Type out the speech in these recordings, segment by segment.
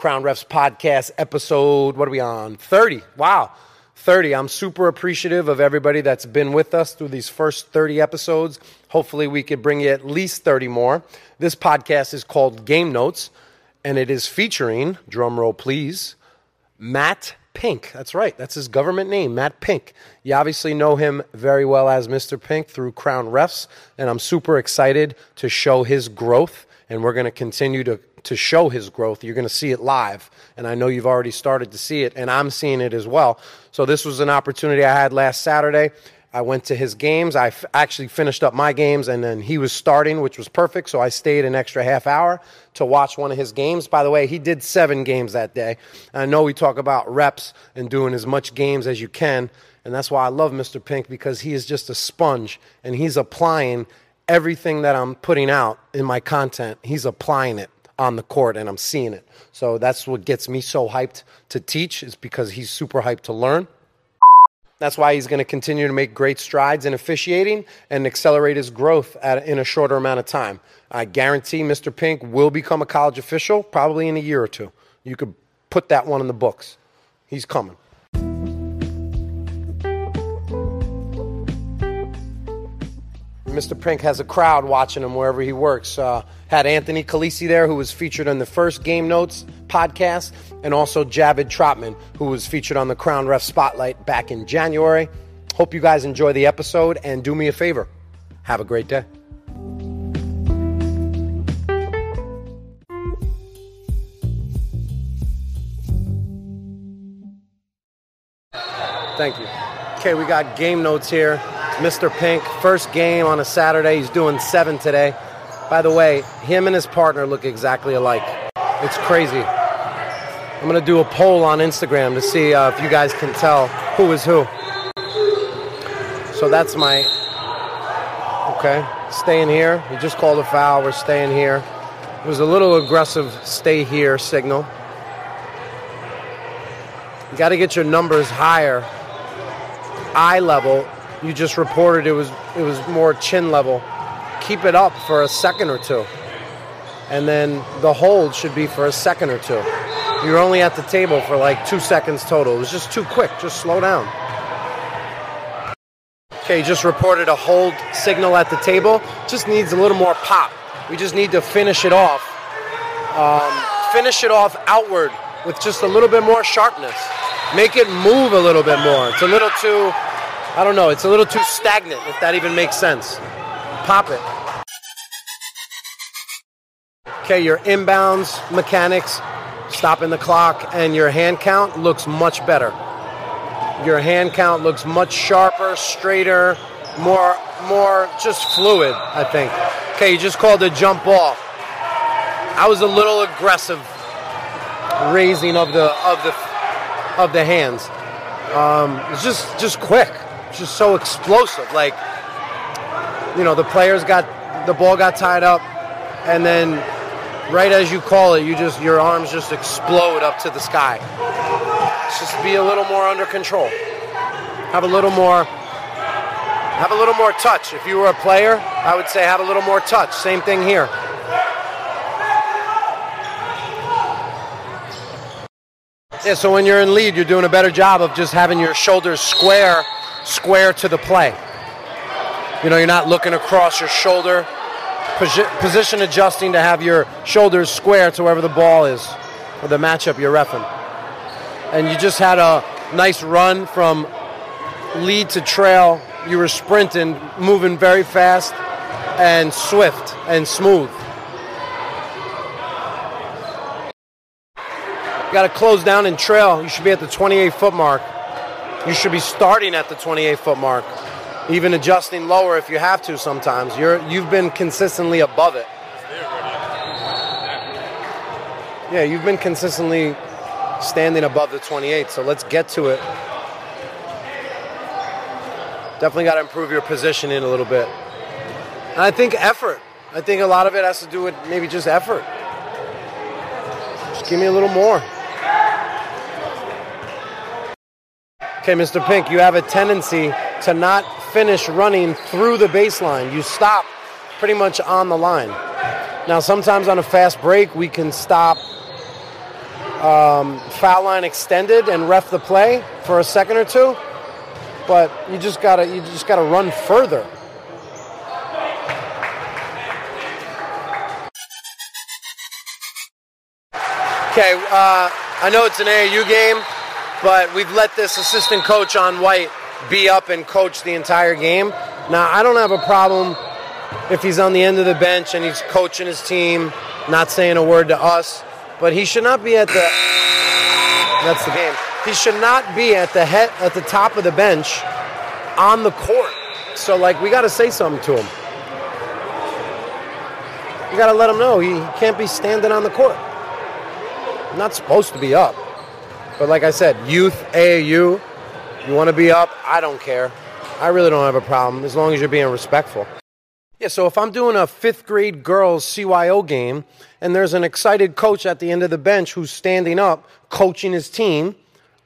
Crown Refs Podcast, episode, what are we on? 30. Wow. 30. I'm super appreciative of everybody that's been with us through these first 30 episodes. Hopefully, we could bring you at least 30 more. This podcast is called Game Notes, and it is featuring, drumroll please, Matt Pink. That's right. That's his government name, Matt Pink. You obviously know him very well as Mr. Pink through Crown Refs, and I'm super excited to show his growth, and we're going to continue to to show his growth. You're going to see it live, and I know you've already started to see it, and I'm seeing it as well. So this was an opportunity I had last Saturday. I went to his games. I f- actually finished up my games, and then he was starting, which was perfect. So I stayed an extra half hour to watch one of his games. By the way, he did seven games that day. I know we talk about reps and doing as much games as you can, and that's why I love Mr. Pink because he is just a sponge, and he's applying everything that I'm putting out in my content. He's applying it on the court and I'm seeing it. So that's what gets me so hyped to teach is because he's super hyped to learn. That's why he's going to continue to make great strides in officiating and accelerate his growth at, in a shorter amount of time. I guarantee Mr. Pink will become a college official probably in a year or two. You could put that one in the books. He's coming. Mr. Pink has a crowd watching him wherever he works. Uh, had Anthony Calisi there, who was featured on the first Game Notes podcast, and also Javid Trotman, who was featured on the Crown Ref Spotlight back in January. Hope you guys enjoy the episode and do me a favor. Have a great day. Thank you. Okay, we got game notes here. Mr. Pink, first game on a Saturday. He's doing seven today. By the way, him and his partner look exactly alike. It's crazy. I'm going to do a poll on Instagram to see uh, if you guys can tell who is who. So that's my. Okay, staying here. He just called a foul. We're staying here. It was a little aggressive stay here signal. You got to get your numbers higher. Eye level, you just reported it was it was more chin level. Keep it up for a second or two. And then the hold should be for a second or two. You're only at the table for like two seconds total. It was just too quick. Just slow down. Okay, just reported a hold signal at the table. Just needs a little more pop. We just need to finish it off. Um, finish it off outward with just a little bit more sharpness. Make it move a little bit more. It's a little too, I don't know, it's a little too stagnant, if that even makes sense. Pop it. Okay, your inbounds mechanics, stopping the clock, and your hand count looks much better. Your hand count looks much sharper, straighter, more, more just fluid. I think. Okay, you just called a jump ball. I was a little aggressive raising of the of the of the hands. Um, it's just just quick, just so explosive. Like you know, the players got the ball got tied up, and then right as you call it, you just your arms just explode up to the sky. Just be a little more under control. Have a little more. Have a little more touch. If you were a player, I would say have a little more touch. Same thing here. Yeah, so when you're in lead, you're doing a better job of just having your shoulders square, square to the play. You know, you're not looking across your shoulder, posi- position adjusting to have your shoulders square to wherever the ball is, or the matchup you're refing. And you just had a nice run from lead to trail. You were sprinting, moving very fast and swift and smooth. You got to close down and trail. You should be at the 28 foot mark. You should be starting at the 28 foot mark, even adjusting lower if you have to. Sometimes you're you've been consistently above it. Yeah, you've been consistently standing above the 28. So let's get to it. Definitely got to improve your positioning a little bit. And I think effort. I think a lot of it has to do with maybe just effort. Just give me a little more. Okay, Mr. Pink, you have a tendency to not finish running through the baseline. You stop pretty much on the line. Now, sometimes on a fast break, we can stop um, foul line extended and ref the play for a second or two, but you just gotta you just gotta run further. Okay, uh, I know it's an AAU game, but we've let this assistant coach on White be up and coach the entire game. Now, I don't have a problem if he's on the end of the bench and he's coaching his team, not saying a word to us, but he should not be at the. That's the game. He should not be at the head at the top of the bench on the court. So, like, we got to say something to him. You got to let him know he can't be standing on the court not supposed to be up. But like I said, youth, AAU, you want to be up, I don't care. I really don't have a problem as long as you're being respectful. Yeah, so if I'm doing a fifth grade girls CYO game and there's an excited coach at the end of the bench who's standing up coaching his team,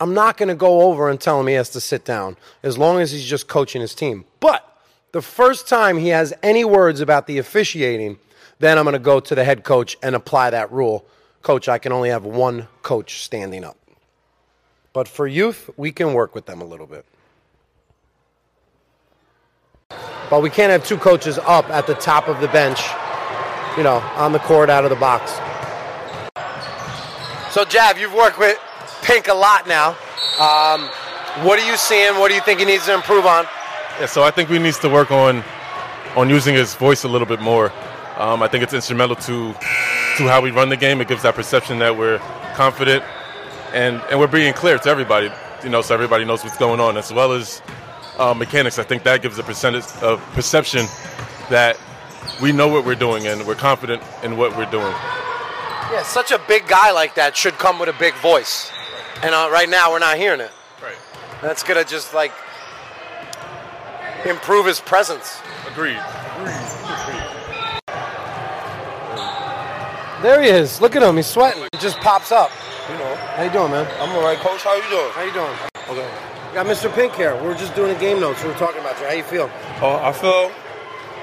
I'm not going to go over and tell him he has to sit down as long as he's just coaching his team. But the first time he has any words about the officiating, then I'm going to go to the head coach and apply that rule Coach, I can only have one coach standing up. But for youth, we can work with them a little bit. But we can't have two coaches up at the top of the bench, you know, on the court out of the box. So, Jav, you've worked with Pink a lot now. Um, what are you seeing? What do you think he needs to improve on? Yeah, so I think we needs to work on on using his voice a little bit more. Um, I think it's instrumental to to how we run the game. It gives that perception that we're confident and, and we're being clear to everybody, you know, so everybody knows what's going on, as well as uh, mechanics. I think that gives a percentage of perception that we know what we're doing and we're confident in what we're doing. Yeah, such a big guy like that should come with a big voice, and uh, right now we're not hearing it. Right. That's gonna just like improve his presence. Agreed. Agreed. There he is. Look at him. He's sweating. He just pops up. You know. How you doing, man? I'm all right, coach. How you doing? How you doing? Okay. Got Mr. Pink here. We are just doing a game notes. We are talking about you. How you feel? Oh, I feel.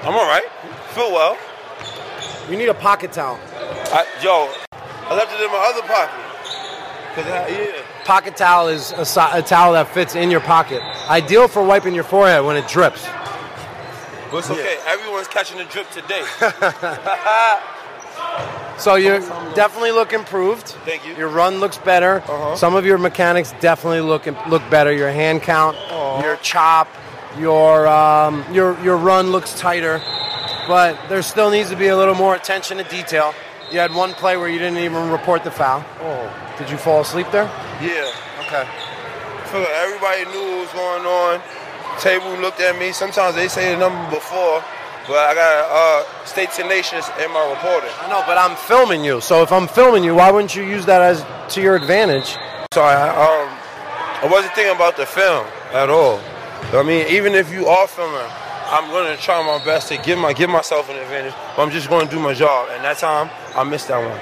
I'm all right. Feel well. You need a pocket towel. I, yo, I left it in my other pocket. Cause I, yeah. Pocket towel is a, a towel that fits in your pocket. Ideal for wiping your forehead when it drips. But it's okay. Yeah. Everyone's catching the drip today. So you definitely look improved. Thank you. Your run looks better. Uh-huh. Some of your mechanics definitely look look better. Your hand count, uh-huh. your chop, your um, your your run looks tighter, but there still needs to be a little more attention to detail. You had one play where you didn't even report the foul. Oh. Did you fall asleep there? Yeah. Okay. I feel like everybody knew what was going on. Table looked at me. Sometimes they say the number before. But I got uh, states and nations in my reporting. I know, but I'm filming you. So if I'm filming you, why wouldn't you use that as to your advantage? Sorry, I, um, I wasn't thinking about the film at all. I mean, even if you are filming, I'm going to try my best to give my give myself an advantage. But I'm just going to do my job, and that time I missed that one.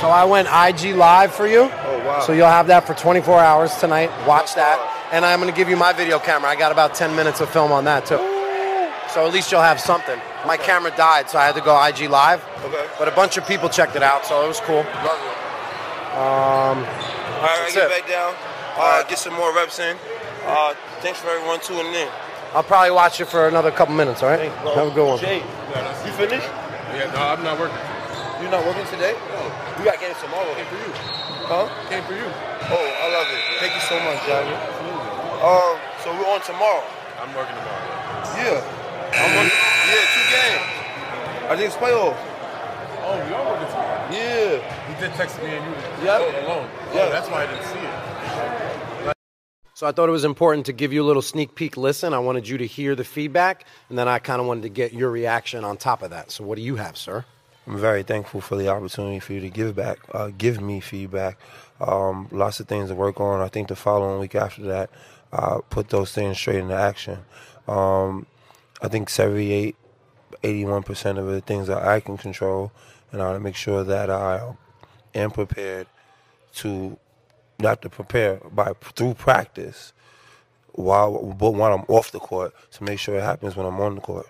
So I went IG live for you. Oh wow! So you'll have that for 24 hours tonight. Watch that, and I'm going to give you my video camera. I got about 10 minutes of film on that too. So at least you'll have something. My okay. camera died, so I had to go IG live. Okay. But a bunch of people checked it out, so it was cool. Love it. Um, All right, get it. back down. Uh, get some more reps in. Uh, thanks for everyone tuning in. I'll probably watch it for another couple minutes. All right. Thanks, have a good one. Jay, you finished? Yeah, no, I'm not working. You're not working today? No. We got games tomorrow. Came for you. Huh? Came for you. Oh, I love it. Thank you so much, Johnny. Um, so we're on tomorrow. I'm working tomorrow. Yeah. I'm on, yeah, two games. I think it's playoffs. Oh, you are working tomorrow? Yeah. He did text me and you yep. alone. Yeah. Oh, that's why I didn't see it. So I thought it was important to give you a little sneak peek listen. I wanted you to hear the feedback, and then I kind of wanted to get your reaction on top of that. So what do you have, sir? I'm very thankful for the opportunity for you to give back, uh, give me feedback. Um, lots of things to work on. I think the following week after that, uh, put those things straight into action. Um, I think 78, 81% of the things that I can control, and I want to make sure that I am prepared to not to prepare by through practice while but when I'm off the court to make sure it happens when I'm on the court.